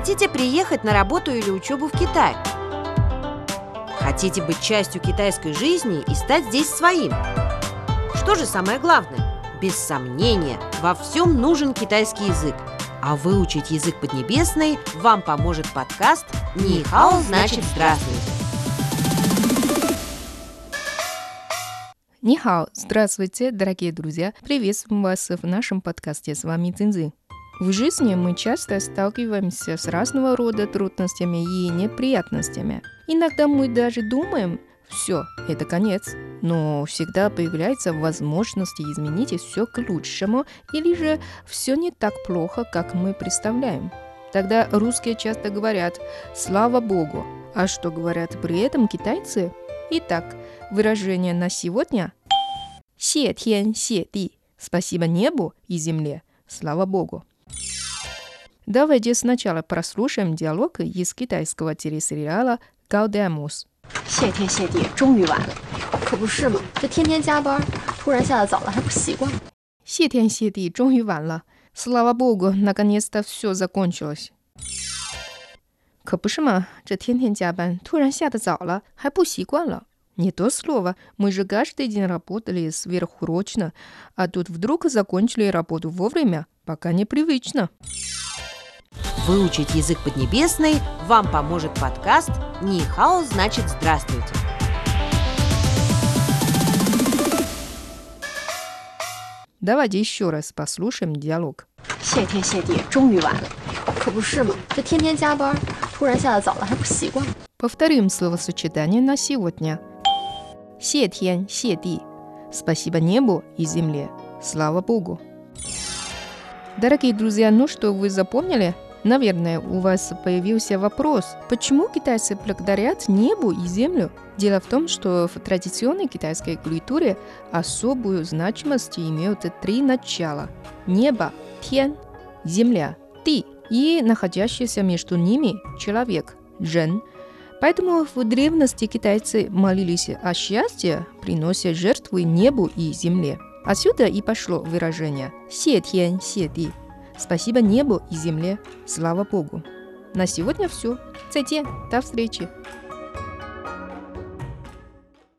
Хотите приехать на работу или учебу в Китай? Хотите быть частью китайской жизни и стать здесь своим? Что же самое главное? Без сомнения, во всем нужен китайский язык. А выучить язык поднебесный вам поможет подкаст «Нихао значит здравствуйте». Нихао, здравствуйте, дорогие друзья! Приветствуем вас в нашем подкасте. С вами Цинзы. В жизни мы часто сталкиваемся с разного рода трудностями и неприятностями. Иногда мы даже думаем, все, это конец. Но всегда появляется возможность изменить все к лучшему, или же все не так плохо, как мы представляем. Тогда русские часто говорят «слава Богу». А что говорят при этом китайцы? Итак, выражение на сегодня – «Се тен, се ди» – «Спасибо небу и земле», «Слава Богу». Давайте сначала прослушаем диалог из китайского телесериала «Гаудемус». 谢天谢地，终于完了，可不是嘛？这天天加班，突然下的早了还不习惯。谢天谢地，终于完了，Слава Богу, наконец-то все закончилось。可不是嘛？这天天加班，突然下的早了还不习惯了。 Не то слово. Мы же каждый день работали сверхурочно, а тут вдруг закончили работу вовремя, пока непривычно. Выучить язык поднебесный вам поможет подкаст «Нихао значит здравствуйте». Давайте еще раз послушаем диалог. 谢天谢地，终于完了，可不是嘛？这天天加班，突然下的早了还不习惯。 Повторим словосочетание на сегодня. 谢天谢地. Спасибо небу и земле. Слава Богу. Дорогие друзья, ну что, вы запомнили? Наверное, у вас появился вопрос, почему китайцы благодарят небу и землю? Дело в том, что в традиционной китайской культуре особую значимость имеют три начала. Небо, тен, земля, ты и находящийся между ними человек, жен. Поэтому в древности китайцы молились о счастье, принося жертвы небу и земле. Отсюда и пошло выражение «се тен, се ди». Спасибо небу и земле. Слава Богу. На сегодня все. Цайте. До встречи.